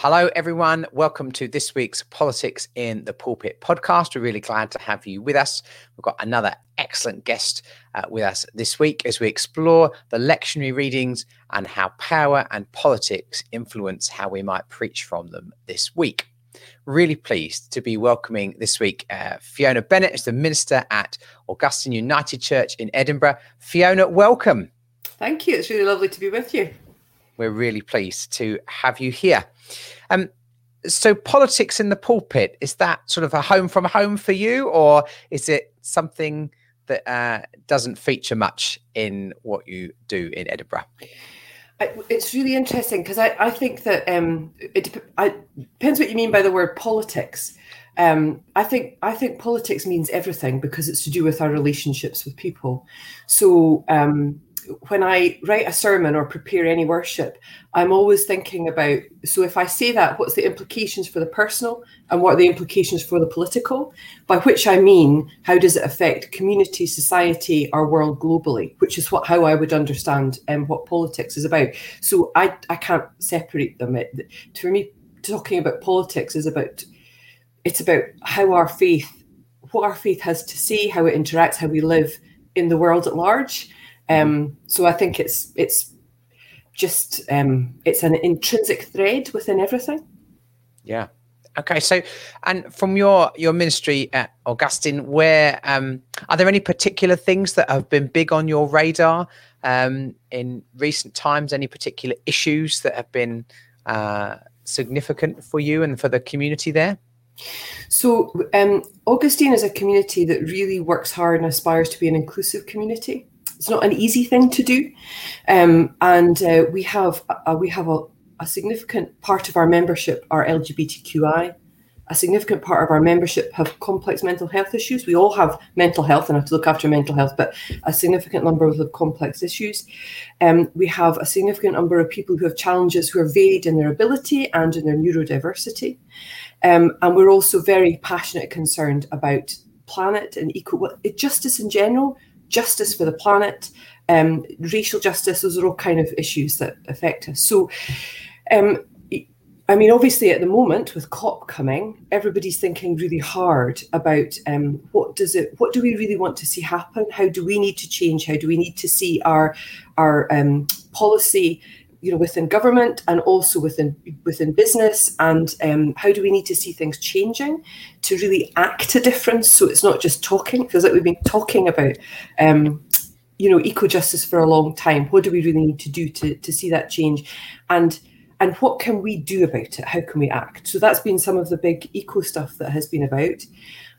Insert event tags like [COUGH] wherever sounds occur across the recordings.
Hello, everyone. Welcome to this week's Politics in the Pulpit podcast. We're really glad to have you with us. We've got another excellent guest uh, with us this week as we explore the lectionary readings and how power and politics influence how we might preach from them this week. Really pleased to be welcoming this week uh, Fiona Bennett, is the minister at Augustine United Church in Edinburgh. Fiona, welcome. Thank you. It's really lovely to be with you. We're really pleased to have you here. Um, so politics in the pulpit is that sort of a home from home for you, or is it something that uh, doesn't feature much in what you do in Edinburgh? It's really interesting because I, I think that um, it I, depends what you mean by the word politics. Um, I think I think politics means everything because it's to do with our relationships with people. So um, when I write a sermon or prepare any worship, I'm always thinking about so if I say that, what's the implications for the personal and what are the implications for the political? By which I mean, how does it affect community, society, our world globally, which is what how I would understand um, what politics is about. So I, I can't separate them. It, me, talking about politics is about it's about how our faith, what our faith has to say, how it interacts, how we live in the world at large um, so I think it's it's just um, it's an intrinsic thread within everything. Yeah. Okay. So, and from your your ministry at Augustine, where um, are there any particular things that have been big on your radar um, in recent times? Any particular issues that have been uh, significant for you and for the community there? So, um, Augustine is a community that really works hard and aspires to be an inclusive community. It's not an easy thing to do, um, and uh, we have uh, we have a, a, significant part of our membership are LGBTQI. A significant part of our membership have complex mental health issues. We all have mental health and have to look after mental health, but a significant number of complex issues. Um, we have a significant number of people who have challenges who are varied in their ability and in their neurodiversity. Um, and we're also very passionate, concerned about planet and equal justice in general, justice for the planet, um, racial justice, those are all kind of issues that affect us. So, um, I mean, obviously, at the moment with COP coming, everybody's thinking really hard about um, what does it, what do we really want to see happen? How do we need to change? How do we need to see our our um, policy you know within government and also within within business. And um, how do we need to see things changing to really act a difference? So it's not just talking. It feels like we've been talking about um, you know eco justice for a long time. What do we really need to do to, to see that change? And and what can we do about it? How can we act? So that's been some of the big eco stuff that has been about.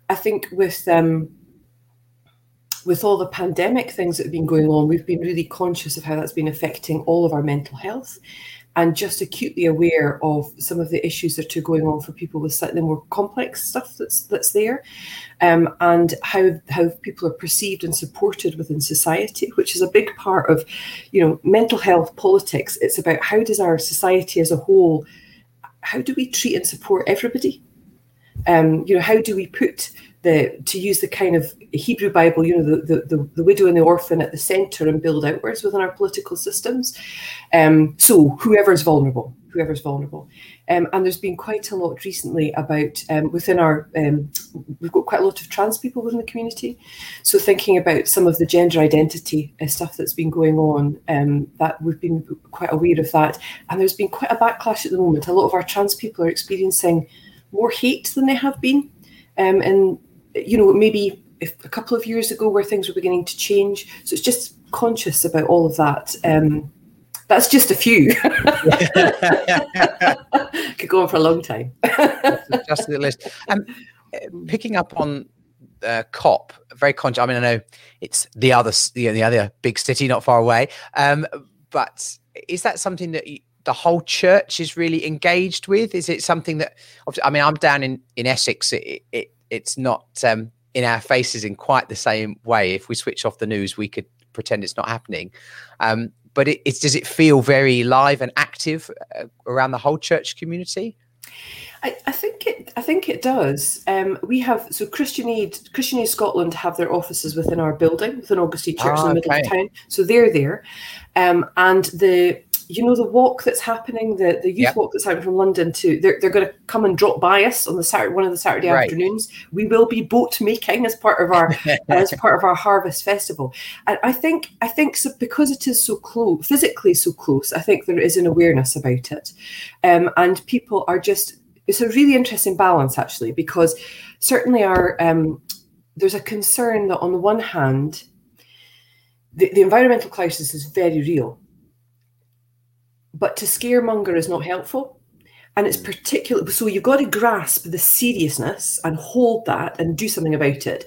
I think with um, with all the pandemic things that have been going on, we've been really conscious of how that's been affecting all of our mental health and just acutely aware of some of the issues that are going on for people with slightly more complex stuff that's that's there, um, and how how people are perceived and supported within society, which is a big part of, you know, mental health politics. It's about how does our society as a whole, how do we treat and support everybody? Um, you know, how do we put the to use the kind of Hebrew Bible, you know, the, the, the widow and the orphan at the centre and build outwards within our political systems. Um, so whoever's vulnerable, whoever's vulnerable. Um, and there's been quite a lot recently about um, within our, um, we've got quite a lot of trans people within the community. So thinking about some of the gender identity uh, stuff that's been going on, um, that we've been quite aware of that. And there's been quite a backlash at the moment. A lot of our trans people are experiencing more hate than they have been. Um, and you know, maybe if a couple of years ago where things were beginning to change. So it's just conscious about all of that. Um, that's just a few. [LAUGHS] [LAUGHS] Could go on for a long time. just the list. Um, picking up on uh, COP, very conscious. I mean, I know it's the other, you know, the other big city not far away. Um, but is that something that you, the whole church is really engaged with? Is it something that? I mean, I'm down in in Essex. It, it it's not um, in our faces in quite the same way. If we switch off the news, we could pretend it's not happening. Um, but it, it's does it feel very live and active uh, around the whole church community? I, I, think it. I think it does. Um, we have so Christian Aid, Christian Aid Scotland have their offices within our building, within Augustine Church ah, in the middle okay. of town. So they're there, um, and the you know the walk that's happening, the, the youth yep. walk that's happening from London to they're, they're going to come and drop by us on the Saturday one of the Saturday right. afternoons. We will be boat making as part of our [LAUGHS] as part of our harvest festival. And I think I think so because it is so close, physically so close. I think there is an awareness about it, um, and people are just. It's a really interesting balance actually because certainly our um, there's a concern that on the one hand the, the environmental crisis is very real. But to scaremonger is not helpful. And it's particularly so you've got to grasp the seriousness and hold that and do something about it.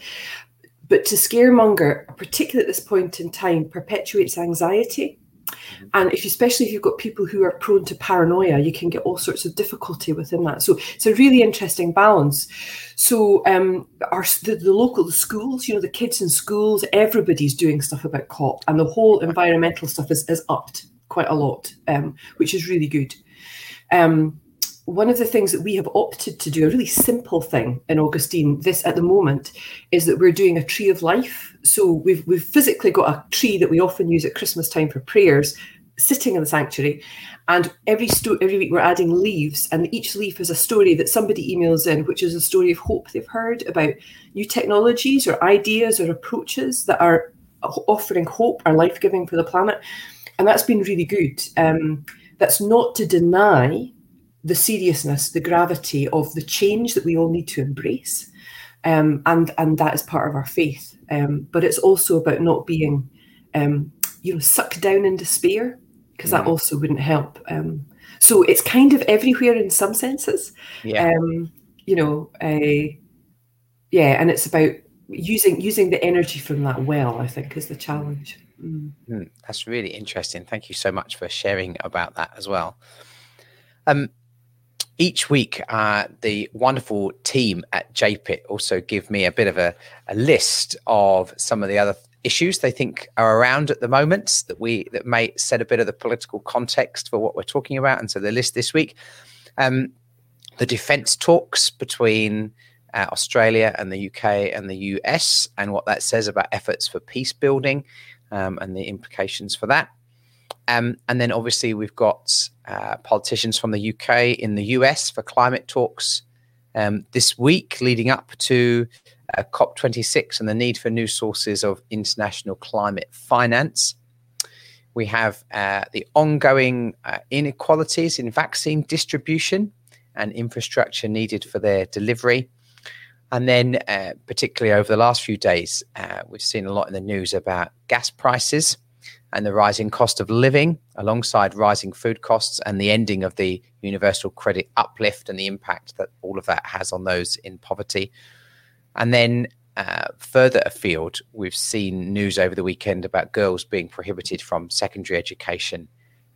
But to scaremonger, particularly at this point in time, perpetuates anxiety Mm-hmm. And if, especially if you've got people who are prone to paranoia, you can get all sorts of difficulty within that. So it's a really interesting balance. So um, our the, the local the schools, you know, the kids in schools, everybody's doing stuff about COP, and the whole environmental stuff is, is upped quite a lot, um, which is really good. Um, one of the things that we have opted to do, a really simple thing in Augustine, this at the moment, is that we're doing a tree of life. So we've we've physically got a tree that we often use at Christmas time for prayers, sitting in the sanctuary, and every sto- every week we're adding leaves, and each leaf is a story that somebody emails in, which is a story of hope they've heard about new technologies or ideas or approaches that are offering hope or life giving for the planet, and that's been really good. Um, that's not to deny the seriousness, the gravity of the change that we all need to embrace. Um, and and that is part of our faith. Um, but it's also about not being, um, you know, sucked down in despair, because that mm. also wouldn't help. Um, so it's kind of everywhere in some senses. Yeah. Um, you know, uh, yeah, and it's about using using the energy from that well. I think is the challenge. Mm. Mm, that's really interesting. Thank you so much for sharing about that as well. Um, each week, uh, the wonderful team at JPIT also give me a bit of a, a list of some of the other issues they think are around at the moment that we that may set a bit of the political context for what we're talking about. And so the list this week, um, the defence talks between uh, Australia and the UK and the US, and what that says about efforts for peace building um, and the implications for that. Um, and then obviously we've got uh, politicians from the UK in the US for climate talks um, this week, leading up to uh, COP26 and the need for new sources of international climate finance. We have uh, the ongoing uh, inequalities in vaccine distribution and infrastructure needed for their delivery. And then, uh, particularly over the last few days, uh, we've seen a lot in the news about gas prices and the rising cost of living, alongside rising food costs and the ending of the universal credit uplift and the impact that all of that has on those in poverty. And then uh, further afield, we've seen news over the weekend about girls being prohibited from secondary education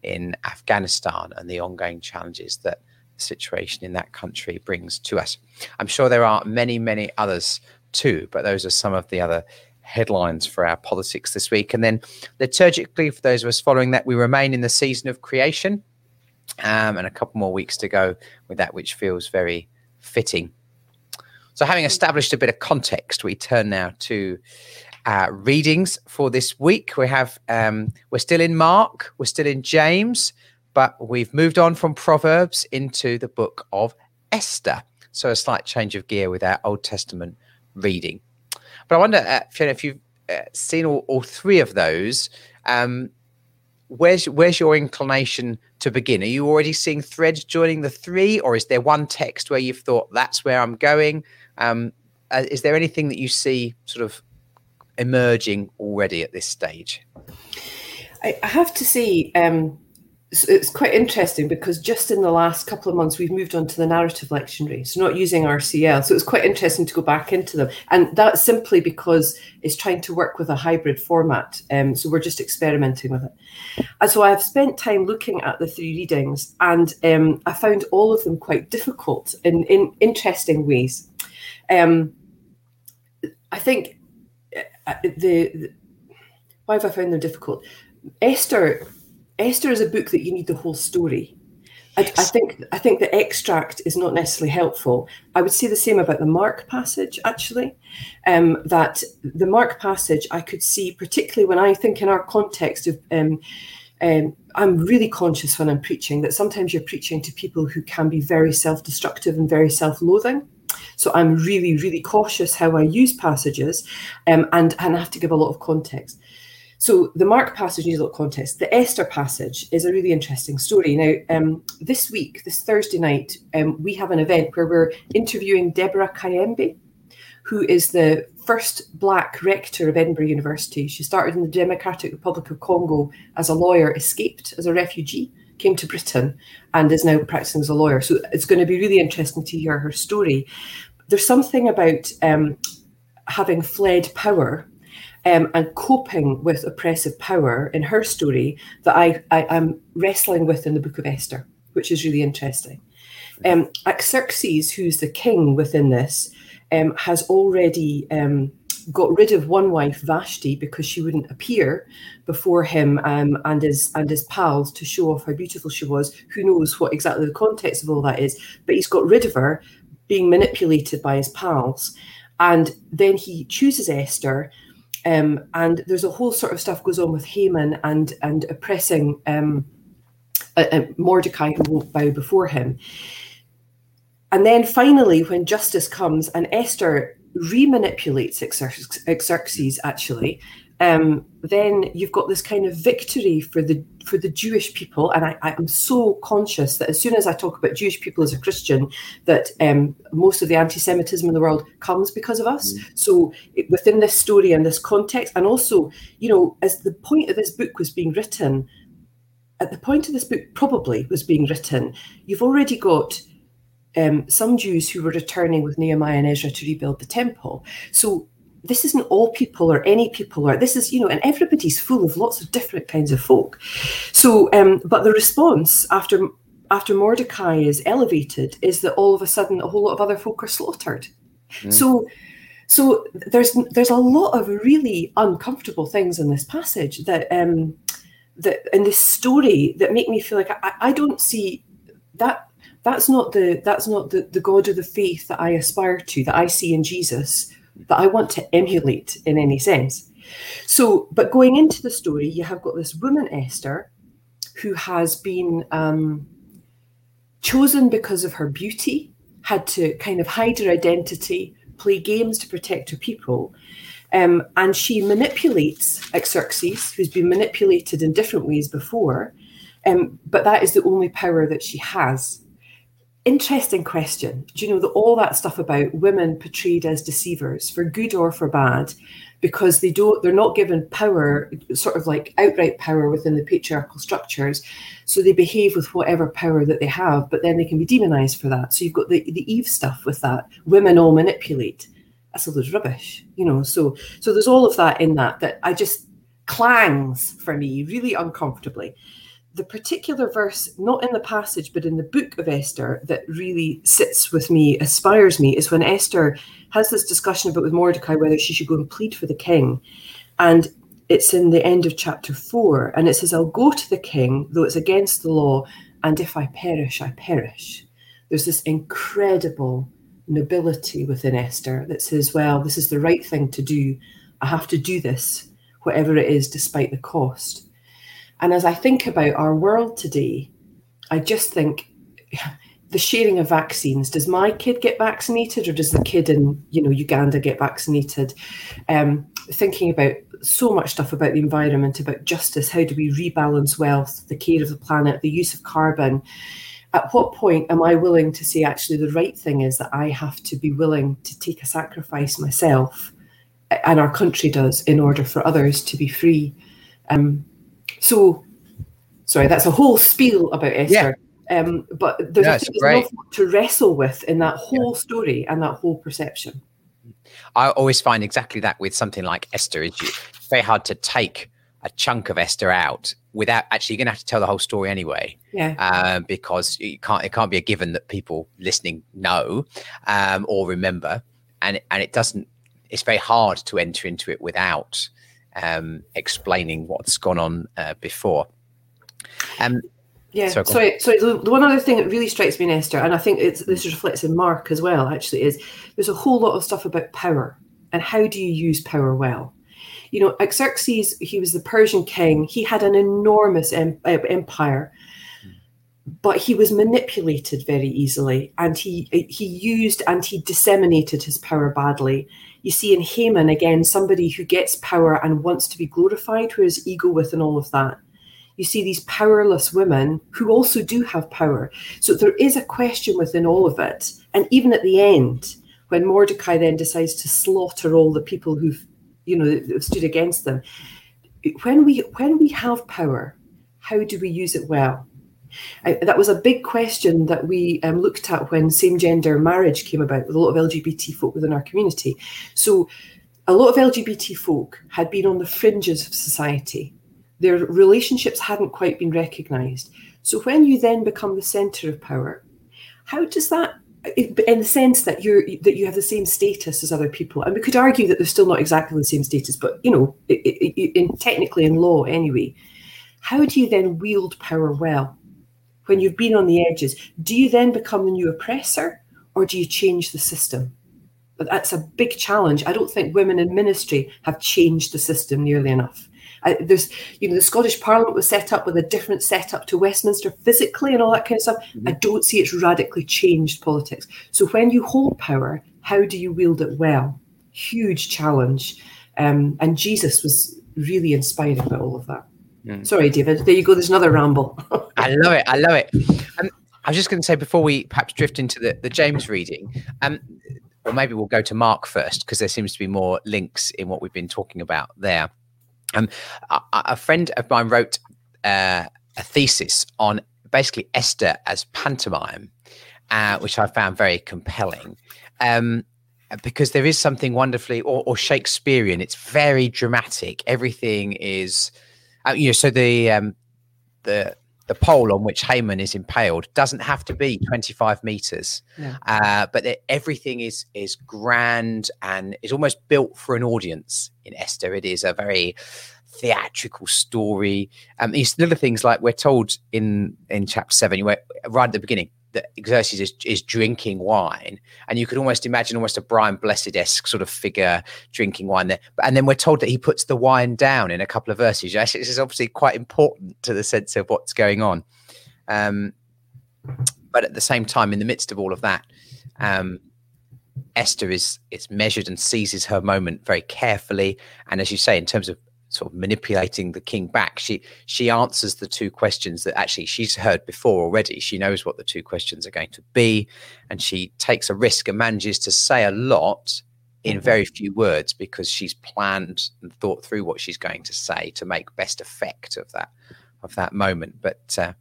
in Afghanistan and the ongoing challenges that situation in that country brings to us. I'm sure there are many, many others too, but those are some of the other headlines for our politics this week. And then liturgically, for those of us following that, we remain in the season of creation um, and a couple more weeks to go with that, which feels very fitting. So, having established a bit of context, we turn now to uh, readings for this week. We have um, we're still in Mark, we're still in James, but we've moved on from Proverbs into the book of Esther. So, a slight change of gear with our Old Testament reading. But I wonder, uh, Fiona, if you've uh, seen all, all, three of those, um, where's where's your inclination to begin? Are you already seeing threads joining the three, or is there one text where you've thought that's where I'm going? Um, uh, is there anything that you see sort of emerging already at this stage? I, have to say, um, it's quite interesting because just in the last couple of months we've moved on to the narrative lectionary so not using rcl so it's quite interesting to go back into them. And that's simply because it's trying to work with a hybrid format. Um, so we're just experimenting with it. And so i've spent time looking at the three readings and um, i found all of them quite difficult in, in interesting ways. Um, i think uh, the, the why have i found them difficult? Esther Esther is a book that you need the whole story. I, I, think I think the extract is not necessarily helpful. I would say the same about the Mark passage, actually. Um, that the Mark passage I could see, particularly when I think in our context of um, um, I'm really conscious when I'm preaching that sometimes you're preaching to people who can be very self-destructive and very self-loathing. So I'm really, really cautious how I use passages, um, and and I have to give a lot of context. So the Mark passage needs context. The Esther passage is a really interesting story. Now, um, this week, this Thursday night, um, we have an event where we're interviewing Debora Kayembe, who is the first black rector of Edinburgh University. She started in the Democratic Republic of Congo as a lawyer, escaped as a refugee, came to Britain, and is now practicing as a lawyer. So it's going to be really interesting to hear her story. There's something about um, having fled power um, and coping with oppressive power in her story that I, I am wrestling with in the Book of Esther, which is really interesting. Um, Xerxes, who's the king within this, um, has already um, got rid of one wife, Vashti, because she wouldn't appear before him um, and his and his pals to show off how beautiful she was. Who knows what exactly the context of all that is? But he's got rid of her, being manipulated by his pals, and then he chooses Esther. Um, and there's a whole sort of stuff goes on with Haman and and oppressing um, Mordecai who won't bow before him. And then finally, when justice comes and Esther remanipulates Xerxes, actually, um, then you've got this kind of victory for the for the Jewish people. And I, I am so conscious that as soon as I talk about Jewish people as a Christian, that um, most of the anti-Semitism in the world comes because of us. Mm. So it, within this story and this context, and also, you know, as the point of this book was being written, at the point of this book probably was being written, you've already got um, some Jews who were returning with Nehemiah and Ezra to rebuild the temple. So this isn't all people or any people or this is you know and everybody's full of lots of different kinds of folk. So um but the response after after mordecai is elevated is that all of a sudden a whole lot of other folk are slaughtered. Mm. so so there's there's a lot of really uncomfortable things in this passage that um that in this story that make me feel like I, I don't see that that's not the that's not the, the God of the faith that I aspire to, that I see in Jesus, that I want to emulate in any sense. So, but going into the story, you have got this woman Esther, who has been um, chosen because of her beauty, had to kind of hide her identity, play games to protect her people. Um, and she manipulates Xerxes, who's been manipulated in different ways before. Um, but that is the only power that she has interesting question. Do you know that all that stuff about women portrayed as deceivers for good or for bad, because they don't, they're not given power, sort of like outright power within the patriarchal structures, so they behave with whatever power that they have, but then they can be demonized for that. So you've got the the Eve stuff with that. Women all manipulate. That's a load of rubbish, you know. So so there's all of that in that that I just clangs for me really uncomfortably the particular verse, not in the passage, but in the book of Esther, that really sits with me, aspires me, is when Esther has this discussion about with Mordecai whether she should go and plead for the king. And it's in the end of chapter four. And it says, I'll go to the king, though it's against the law, and if I perish, I perish. There's this incredible nobility within Esther that says, Well, this is the right thing to do. I have to do this, whatever it is, despite the cost. And as I think about our world today, I just think [LAUGHS] the sharing of vaccines. Does my kid get vaccinated, or does the kid in you know Uganda get vaccinated? Um, thinking about so much stuff about the environment, about justice. How do we rebalance wealth, the care of the planet, the use of carbon? At what point am I willing to say actually the right thing is that I have to be willing to take a sacrifice myself, and our country does, in order for others to be free? Um, so, sorry, that's a whole spiel about Esther. Yeah. Um, but there's, yeah, there's enough to wrestle with in that whole yeah. story and that whole perception. I always find exactly that with something like Esther. It's very hard to take a chunk of Esther out without actually you're going to have to tell the whole story anyway. Yeah. Um, because it can't it can't be a given that people listening know um, or remember, and and it doesn't. It's very hard to enter into it without um, explaining what's gone on uh, before. Um, yeah, sorry, sorry, sorry. The, the, one other thing that really strikes me in Esther, and I think it's, this reflects in Mark as well, actually, is there's a whole lot of stuff about power and how do you use power well. you know, Xerxes, he was the Persian king. He had an enormous em- empire, but he was manipulated very easily, and he he used and he disseminated his power badly. You see in Haman again, somebody who gets power and wants to be glorified, who has ego within all of that. You see these powerless women who also do have power. So there is a question within all of it, and even at the end, when Mordecai then decides to slaughter all the people who've you know stood against them, when we when we have power, how do we use it well? I, that was a big question that we um, looked at when same gender marriage came about with a lot of LGBT folk within our community. So, a lot of LGBT folk had been on the fringes of society. Their relationships hadn't quite been recognised. So, when you then become the centre of power, how does that in the sense that you're that you have the same status as other people and we could argue that they're still not exactly the same status but you know in technically in law anyway how do you then wield power well when you've been on the edges, do you then become the new oppressor or do you change the system? But that's a big challenge. I don't think women in ministry have changed the system nearly enough. I, there's, you know, the Scottish Parliament was set up with a different setup to Westminster physically and all that kind of stuff. Mm-hmm. I don't see it's radically changed politics. So when you hold power, how do you wield it well? Huge challenge. Um, and Jesus was really inspiring about all of that. Mm. Sorry, David. There you go. There's another ramble. I love it. I love it. Um, I was just going to say before we perhaps drift into the, the James reading, um, or maybe we'll go to Mark first because there seems to be more links in what we've been talking about there. Um, a, a friend of mine wrote uh, a thesis on basically Esther as pantomime, uh, which I found very compelling. Um, because there is something wonderfully or, or Shakespearean. It's very dramatic. Everything is uh, you know, so the um, the the pole on which Haman is impaled doesn't have to be 25 meters, yeah. uh, but it, everything is is grand and is almost built for an audience. In Esther, it is a very theatrical story. Um, these little things like we're told in in chapter seven, right at the beginning, that Xerxes is, is drinking wine, and you could almost imagine almost a Brian Blessed esque sort of figure drinking wine there. And then we're told that he puts the wine down in a couple of verses. Yes, This is obviously quite important to the sense of what's going on. Um, but at the same time, in the midst of all of that, um, Esther is is measured and seizes her moment very carefully. And as you say, in terms of sort of manipulating the king back. She she answers the two questions that actually she's heard before already. She knows what the two questions are going to be and she takes a risk and manages to say a lot in mm-hmm. very few words because she's planned and thought through what she's going to say to make best effect of that of that moment. But uh,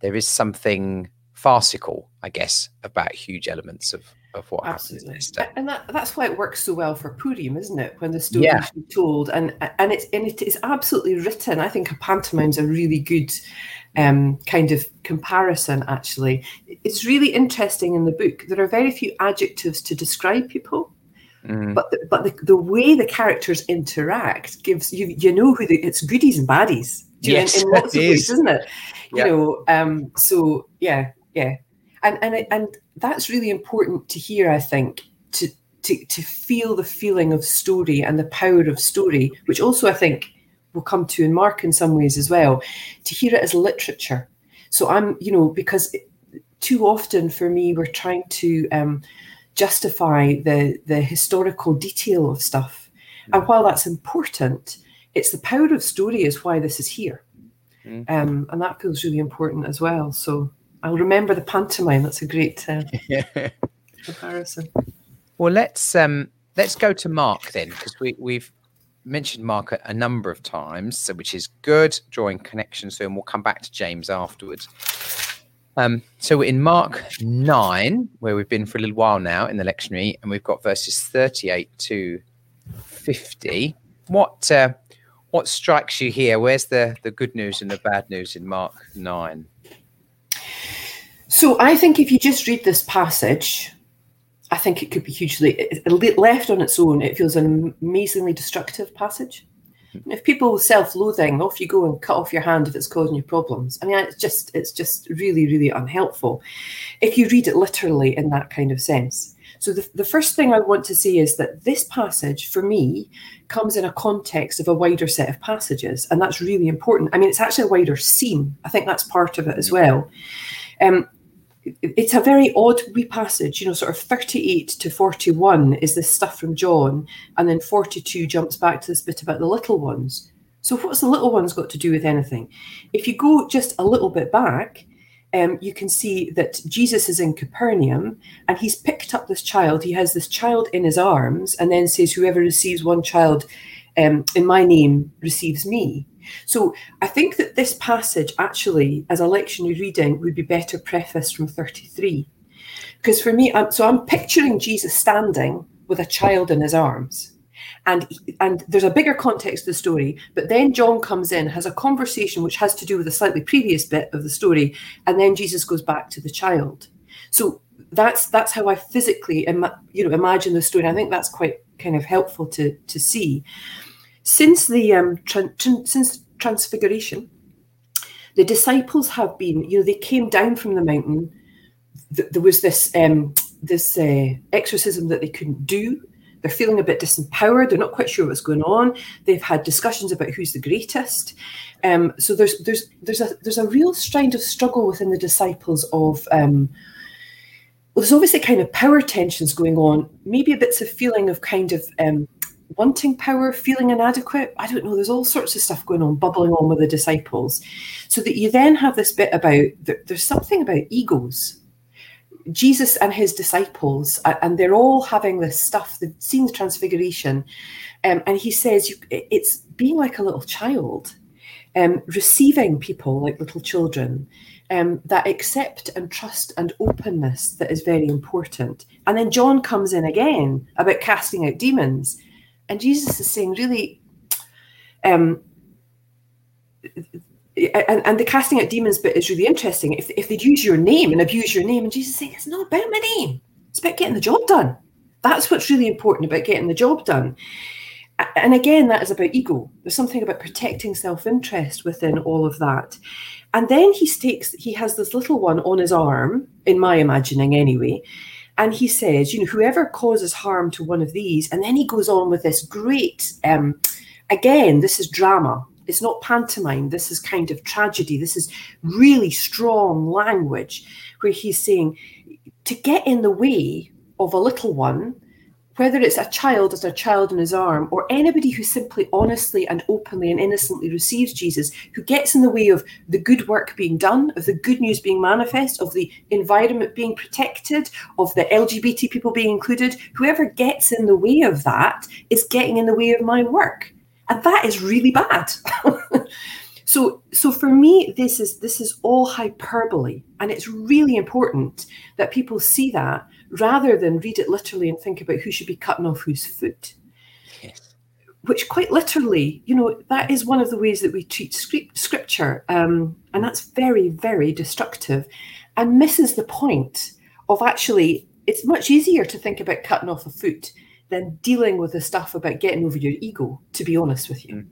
there is something farcical i guess about huge elements of of what Absolutely. happens And that, that's why it works so well for Purim, isn't it? When the story yeah. is told and and it's and it is absolutely written. I think a pantomime's a really good um, kind of comparison. Actually, it's really interesting in the book. There are very few adjectives to describe people. Mm. But the, but the, the way the characters interact gives you you know who the, it's goodies and baddies yes, in, [LAUGHS] in lots of ways, isn't it? You know, um, so yeah, yeah, and and and that's really important to hear. I think to to to feel the feeling of story and the power of story, which also I think will come to in Mark in some ways as well. To hear it as literature. So I'm, you know, because too often for me we're trying to um, justify the the historical detail of stuff, and while that's important, it's the power of story is why this is here. Mm. Um, and that feels really important as well. So I'll remember the pantomime. That's a great uh, [LAUGHS] comparison. Well, let's um, let's go to Mark then, because we we've mentioned Mark a, a, number of times, so, which is good, drawing connections to, and we'll come back to James afterwards. Um, so in Mark nine, where we've been for a little while now in the lectionary, and we've got verses thirty-eight to fifty. What uh, what strikes you here? Where's the the good news and the bad news in Mark nine? So I think if you just read this passage, I think it could be hugely left on its own. It feels an amazingly destructive passage. If people with self-loathing, off you go and cut off your hand if it's causing you problems. I mean, it's just it's just really really unhelpful. If you read it literally in that kind of sense. So, the, the first thing I want to say is that this passage, for me, comes in a context of a wider set of passages, and that's really important. I mean, it's actually a wider scene. I think that's part of it as well. Um, it's a very odd wee passage, you know, sort of 38 to 41 is this stuff from John, and then 42 jumps back to this bit about the little ones. So, what's the little ones got to do with anything? If you go just a little bit back, um, you can see that Jesus is in Capernaum and he's picked up this child. He has this child in his arms and then says, Whoever receives one child um, in my name receives me. So I think that this passage actually, as a lectionary reading, would be better prefaced from 33. Because for me, I'm, so I'm picturing Jesus standing with a child in his arms. And, and there's a bigger context to the story, but then John comes in, has a conversation which has to do with a slightly previous bit of the story, and then Jesus goes back to the child. So that's that's how I physically, Im- you know, imagine the story. And I think that's quite kind of helpful to to see since the um, tra- tra- since transfiguration, the disciples have been, you know, they came down from the mountain. Th- there was this um, this uh, exorcism that they couldn't do. They're feeling a bit disempowered. They're not quite sure what's going on. They've had discussions about who's the greatest. Um, so there's there's there's a there's a real kind of struggle within the disciples of um, well, there's obviously kind of power tensions going on, maybe a bits of feeling of kind of um, wanting power, feeling inadequate. I don't know. There's all sorts of stuff going on, bubbling on with the disciples. So that you then have this bit about there's something about egos. Jesus and his disciples, and they're all having this stuff. They've seen the transfiguration, um, and he says it's being like a little child, um, receiving people like little children. Um, that accept and trust and openness that is very important. And then John comes in again about casting out demons. And Jesus is saying, really, um, and, and the casting out demons bit is really interesting. If, if they'd use your name and abuse your name, and Jesus is saying, it's not about my name, it's about getting the job done. That's what's really important about getting the job done. And again, that is about ego. There's something about protecting self-interest within all of that. And then he takes, he has this little one on his arm, in my imagining anyway, and he says, you know, whoever causes harm to one of these, and then he goes on with this great, um, again, this is drama. It's not pantomime. This is kind of tragedy. This is really strong language where he's saying to get in the way of a little one whether it's a child as a child in his arm or anybody who simply honestly and openly and innocently receives Jesus, who gets in the way of the good work being done, of the good news being manifest, of the environment being protected, of the LGBT people being included, whoever gets in the way of that is getting in the way of my work. And that is really bad. [LAUGHS] so so for me this is this is all hyperbole and it's really important that people see that rather than read it literally and think about who should be cutting off whose foot. Yes. Which, quite literally, you know, that is one of the ways that we treat scripture. Um, and that's very, very destructive and misses the point of actually, it's much easier to think about cutting off a foot than dealing with the stuff about getting over your ego, to be honest with you. Mm.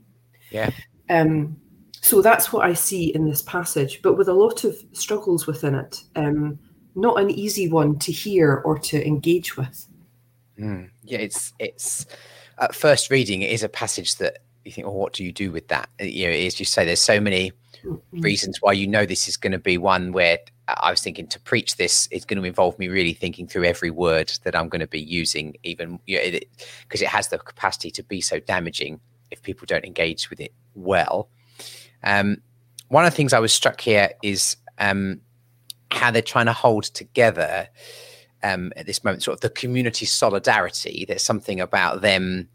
Yeah. Um, so that's what I see in this passage, but with a lot of struggles within it. Um, not an easy one to hear or to engage with. Mm, yeah, it's it's at first reading, it is a passage that you think, well, what do you do with that? Uh, you know, as you say, there's so many mm-hmm. reasons why you know this is going to be one where I was thinking to preach this is going to involve me really thinking through every word that I'm going to be using, even because you know, it, it has the capacity to be so damaging if people don't engage with it well. Um, one of the things I was struck here is um, how they're trying to hold together um, at this moment, sort of the community solidarity. There's something about them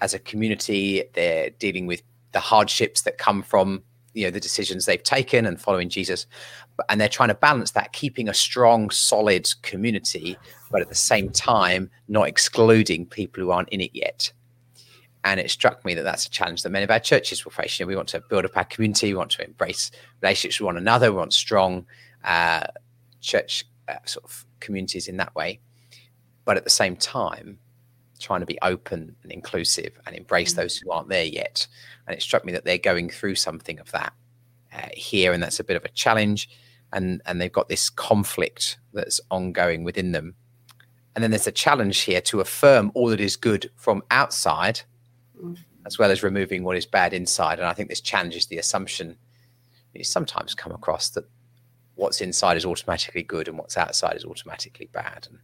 as a community. They're dealing with the hardships that come from you know the decisions they've taken and following Jesus, and they're trying to balance that, keeping a strong, solid community, but at the same time not excluding people who aren't in it yet. And it struck me that that's a challenge that many of our churches will face. You know, we want to build up our community, we want to embrace relationships with one another, we want strong uh, church uh, sort of communities in that way, but at the same time, trying to be open and inclusive and embrace mm. those who aren't there yet. And it struck me that they're going through something of that uh, here, and that's a bit of a challenge. And and they've got this conflict that's ongoing within them. and then there's a challenge here to affirm all that is good from outside, mm. as well as removing what is bad inside. And I think this challenges the assumption you sometimes come across that what's inside is automatically good and what's outside is automatically bad. And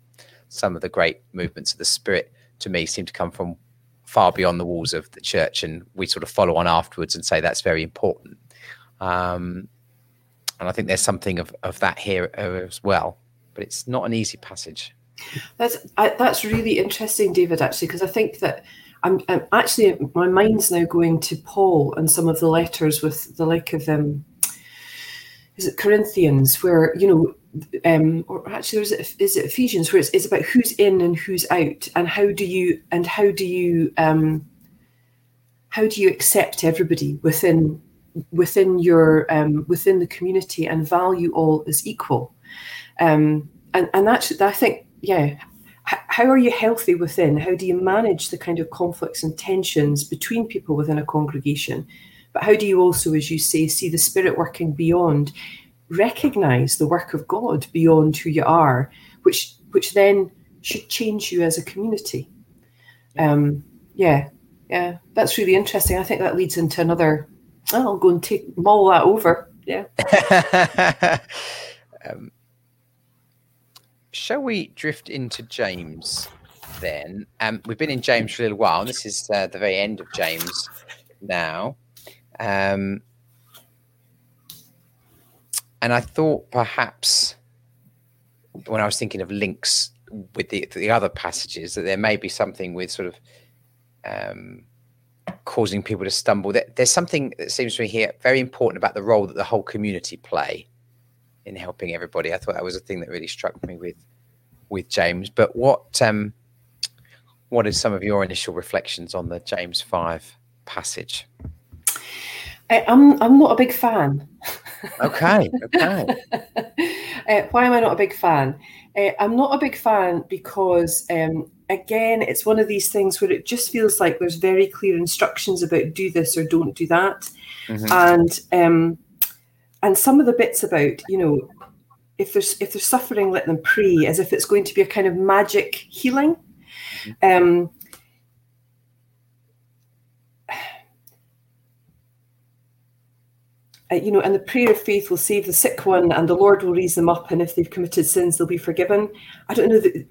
some of the great movements of the spirit to me seem to come from far beyond the walls of the church, and we sort of follow on afterwards and say that's very important. Um, and I think there's something of, of that here as well, but it's not an easy passage. That's I, that's really interesting, David. Actually, because I think that I'm, I'm, actually my mind's now going to Paul and some of the letters with the like of um, is it Corinthians where you know um, or actually is it, is it Ephesians where it's, it's about who's in and who's out and how do you and how do you um, how do you accept everybody within within your um, within the community and value all as equal? Um, and and that's I think yeah how are you healthy within? How do you manage the kind of conflicts and tensions between people within a congregation but how do you also as you say see the spirit working beyond recognize the work of God beyond who you are, which which then should change you as a community. Um, yeah, yeah, that's really interesting. I think that leads into another. Oh, I'll go and take mull that over. Yeah. [LAUGHS] um, shall we drift into James then? Um, we've been in James for a little while. This is uh, the very end of James now. Um, and I thought perhaps when I was thinking of links with the the other passages that there may be something with sort of um, causing people to stumble. There's something that seems to me here very important about the role that the whole community play in helping everybody. I thought that was a thing that really struck me with with James. But what um, what is some of your initial reflections on the James five passage? I, I'm I'm not a big fan. Okay. [LAUGHS] Okay. uh, why am I not a big fan? Uh, I'm not a big fan because, um, again, it's one of these things where it just feels like there's very clear instructions about do this or don't do that, mm-hmm. and um, and some of the bits about you know if there's if there's suffering, let them pray, as if it's going to be a kind of magic healing. Mm-hmm. Um, uh, you know, and the prayer of faith will save the sick one, and the Lord will raise them up, and if they've committed sins, they'll be forgiven. I don't know that.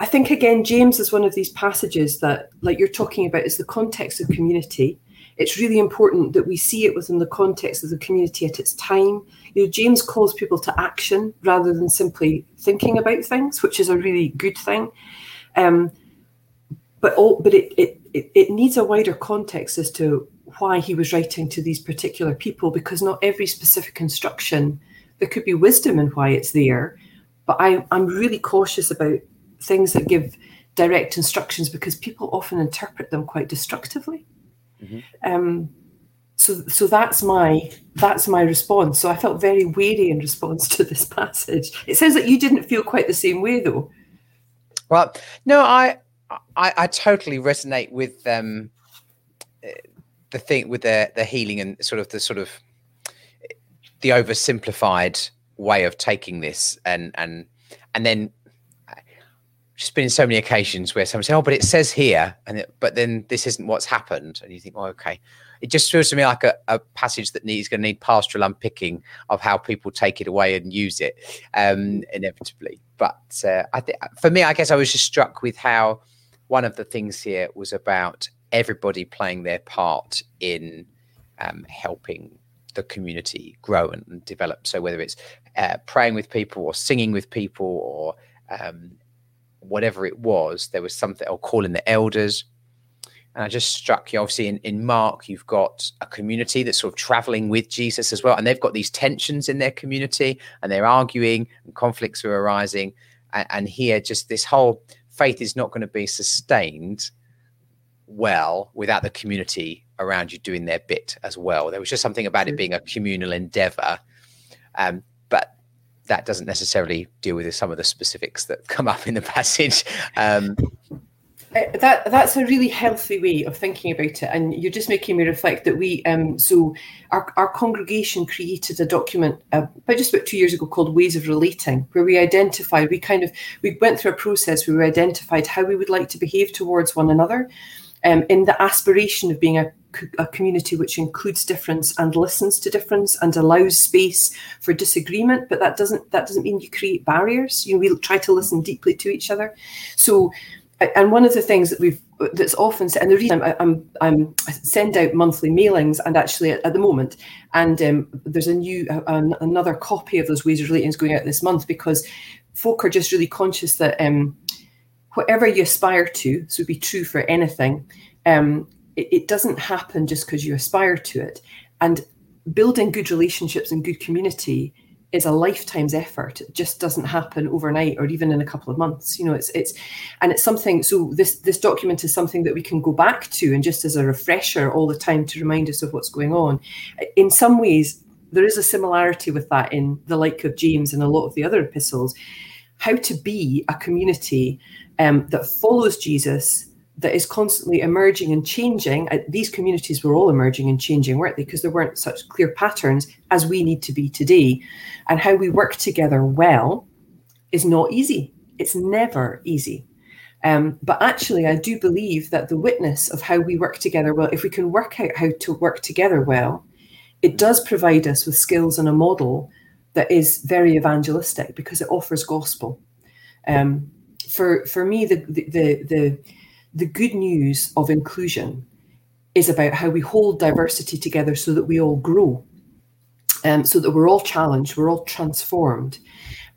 I think again, James is one of these passages that, like you're talking about, is the context of community. It's really important that we see it within the context of the community at its time. You know, James calls people to action rather than simply thinking about things, which is a really good thing. Um, but all, but it, it it it needs a wider context as to why he was writing to these particular people because not every specific instruction there could be wisdom in why it's there but I, i'm really cautious about things that give direct instructions because people often interpret them quite destructively. Mm-hmm. um, so so that's my that's my response. So i felt very weary in response to this passage. It says that you didn't feel quite the same way though. Well no i i, I totally resonate with um the thing with the the healing and sort of the sort of the oversimplified way of taking this and and and then just been in so many occasions where someone say, "Oh, but it says here," and it, but then this isn't what's happened, and you think, "Oh, okay." It just feels to me like a, a passage that needs going to need pastoral unpicking of how people take it away and use it, um, inevitably. But uh, I think for me, I guess I was just struck with how one of the things here was about everybody playing their part in um, helping the community grow and, develop. So whether it's uh, praying with people or singing with people or um, whatever it was, there was something, or calling the elders. And I just struck you, obviously, in, in Mark, you've got a community that's sort of traveling with Jesus as well. And they've got these tensions in their community and they're arguing and conflicts are arising. And, and here, just this whole faith is not going to be sustained well without the community around you doing their bit as well. There was just something about it being a communal endeavor. Um, but that doesn't necessarily deal with some of the specifics that come up in the [LAUGHS] passage. Um, Uh, that that's a really healthy way of thinking about it, and you're just making me reflect that we um so our our congregation created a document uh, about just about two years ago called Ways of Relating, where we identified we kind of we went through a process where we identified how we would like to behave towards one another, um, in the aspiration of being a a community which includes difference and listens to difference and allows space for disagreement but that doesn't that doesn't mean you create barriers. You know we try to listen deeply to each other. So and one of the things that we've that's often said, and the reason I'm, I'm, I'm I send out monthly mailings, and actually at, at the moment, and um, there's a new uh, another copy of those ways of relating going out this month because folk are just really conscious that um, whatever you aspire to, this would be true for anything, um, it, it doesn't happen just because you aspire to it, and building good relationships and good community is a lifetime's effort. It just doesn't happen overnight or even in a couple of months. You know, it's it's and it's something so this this document is something that we can go back to and just as a refresher all the time to remind us of what's going on. In some ways, there is a similarity with that in the like of James and a lot of the other epistles. How to be a community um, that follows Jesus that is constantly emerging and changing. Uh, these communities were all emerging and changing, weren't they? Because there weren't such clear patterns as we need to be today. And how we work together well is not easy. It's never easy. Um, but actually, I do believe that the witness of how we work together well, if we can work out how to work together well, it does provide us with skills and a model that is very evangelistic because it offers gospel. Um, for for me, the the the, the good news of inclusion is about how we hold diversity together so that we all grow, um, so that we're all challenged, we're all transformed.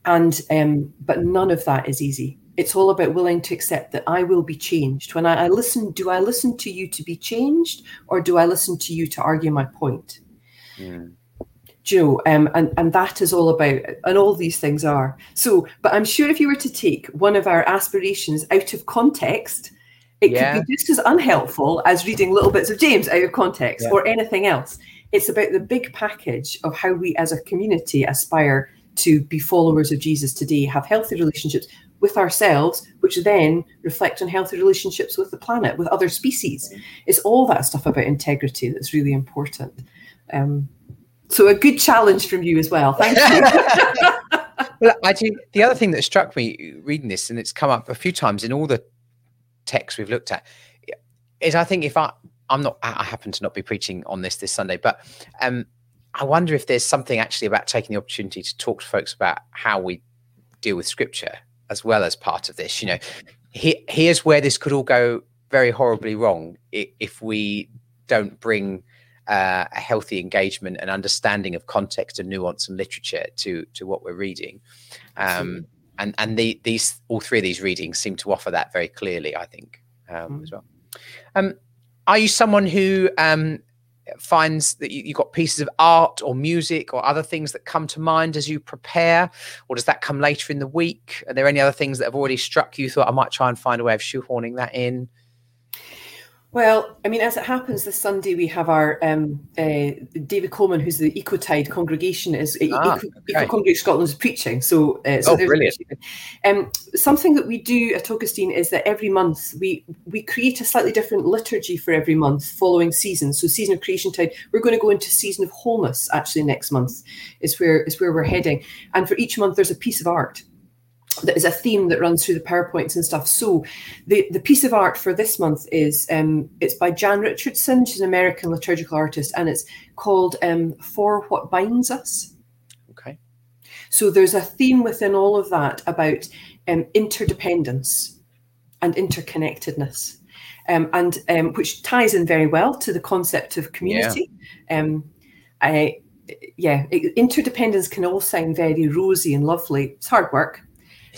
And um, but none of that is easy. It's all about willing to accept that I will be changed. When I, I listen, do I listen to you to be changed, or do I listen to you to argue my point? Mm. Joe, um, and and that is all about, and all these things are. So, but I'm sure if you were to take one of our aspirations out of context, it yeah. could be just as unhelpful as reading little bits of James out of context yeah. or anything else. It's about the big package of how we as a community aspire to be followers of Jesus today, have healthy relationships with ourselves, which then reflect on healthy relationships with the planet, with other species. It's all that stuff about integrity that's really important. Um, so a good challenge from you as well. Thank you. [LAUGHS] well, I do. The other thing that struck me reading this, and it's come up a few times in all the texts we've looked at is I think if I I'm not I happen to not be preaching on this this Sunday, but um, I wonder if there's something actually about taking the opportunity to talk to folks about how we deal with scripture as well as part of this. You know, he, here's where this could all go very horribly wrong if we don't bring uh, a healthy engagement and understanding of context and nuance and literature to to what we're reading. Um, and and the, these all three of these readings seem to offer that very clearly. I think um, mm. as well. Um, are you someone who um, finds that you, have got pieces of art or music or other things that come to mind as you prepare, or does that come later in the week? Are there any other things that have already struck you? Thought I might try and find a way of shoehorning that in. Well, I mean, as it happens, this Sunday we have our um, uh, David Coleman, who's the Ecotide congregation, is uh, ah, Eco, okay. Eco Scotland is preaching. So, uh, so oh, brilliant! Um, something that we do at Augustine is that every month we we create a slightly different liturgy for every month, following seasons. So, season of Creation Tide, we're going to go into season of wholeness. Actually, next month is where is where we're heading, and for each month there's a piece of art that is a theme that runs through the PowerPoints and stuff. So the, the piece of art for this month is um, it's by Jan Richardson. She's an American liturgical artist, and it's called um, "For What Binds Us." Okay. So there's a theme within all of that about um, interdependence and interconnectedness, um, and um, which ties in very well to the concept of community. Yeah. Um, I, yeah, interdependence can all sound very rosy and lovely. It's hard work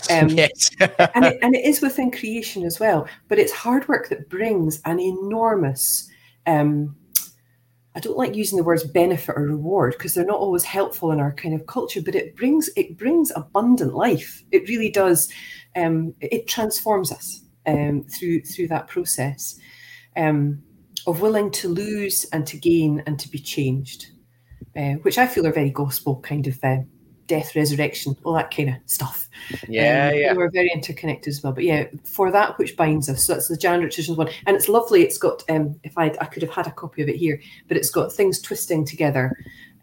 [LAUGHS] um, yes. and, it, and it is within creation as well. But it's hard work that brings an enormous, um, I don't like using the words benefit or reward because they're not always helpful in our kind of culture, but it brings it brings abundant life. It really does. Um, it transforms us um, through through that process um, of willing to lose and to gain and to be changed, uh, which I feel are very gospel kind of uh, death, resurrection, all that kind of stuff. Yeah, um, yeah. We're very interconnected as well. But yeah, for that which binds us. So that's the Jan Richardson one. And it's lovely. It's got um if I I could have had a copy of it here, but it's got things twisting together.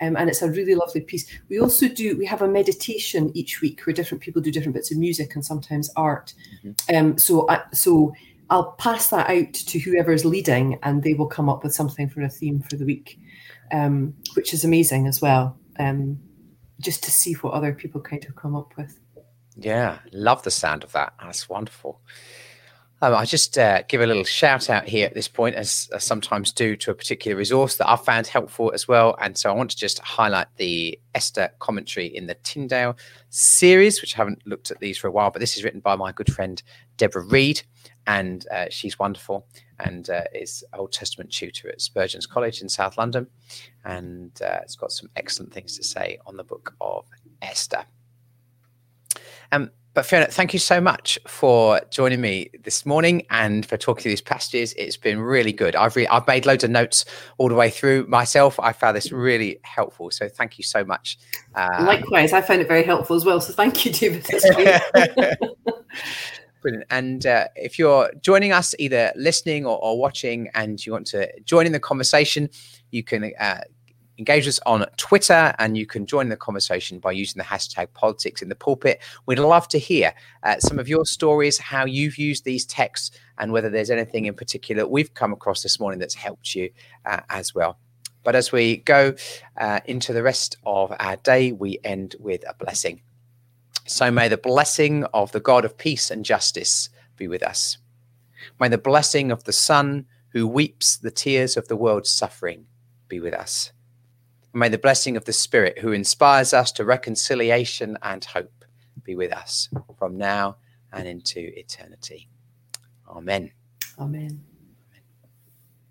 Um, and it's a really lovely piece. We also do we have a meditation each week where different people do different bits of music and sometimes art. Mm-hmm. Um, so I, so I'll pass that out to whoever's leading, and they will come up with something for a theme for the week, um, which is amazing as well. Um, just to see what other people kind of come up with. Yeah, love the sound of that. That's wonderful. Um, I just uh, give a little shout out here at this point, as I sometimes do, to a particular resource that I've found helpful as well. And so I want to just highlight the Esther commentary in the Tyndale series, which I haven't looked at these for a while, but this is written by my good friend Deborah Reid, and uh, she's wonderful and uh, is Old Testament tutor at Spurgeon's College in South London, and uh, it's got some excellent things to say on the book of Esther. Um, but Fiona, thank you so much for joining me this morning and for talking through these passages. It's been really good. I've re- I've made loads of notes all the way through myself. I found this really helpful. So thank you so much. Uh, Likewise, I found it very helpful as well. So thank you, David. [LAUGHS] Brilliant. And uh, if you're joining us, either listening or, or, watching, and you want to join in the conversation, you can uh, engage us on Twitter and you can join the conversation by using the hashtag politics in the pulpit. We'd love to hear uh, some of your stories, how you've used these texts, and whether there's anything in particular we've come across this morning that's helped you uh, as well. But as we go uh, into the rest of our day, we end with a blessing. So may the blessing of the God of peace and justice be with us. May the blessing of the Son who weeps the tears of the world's suffering be with us. may the blessing of the Spirit who inspires us to reconciliation and hope be with us from now and into eternity. Amen. Amen.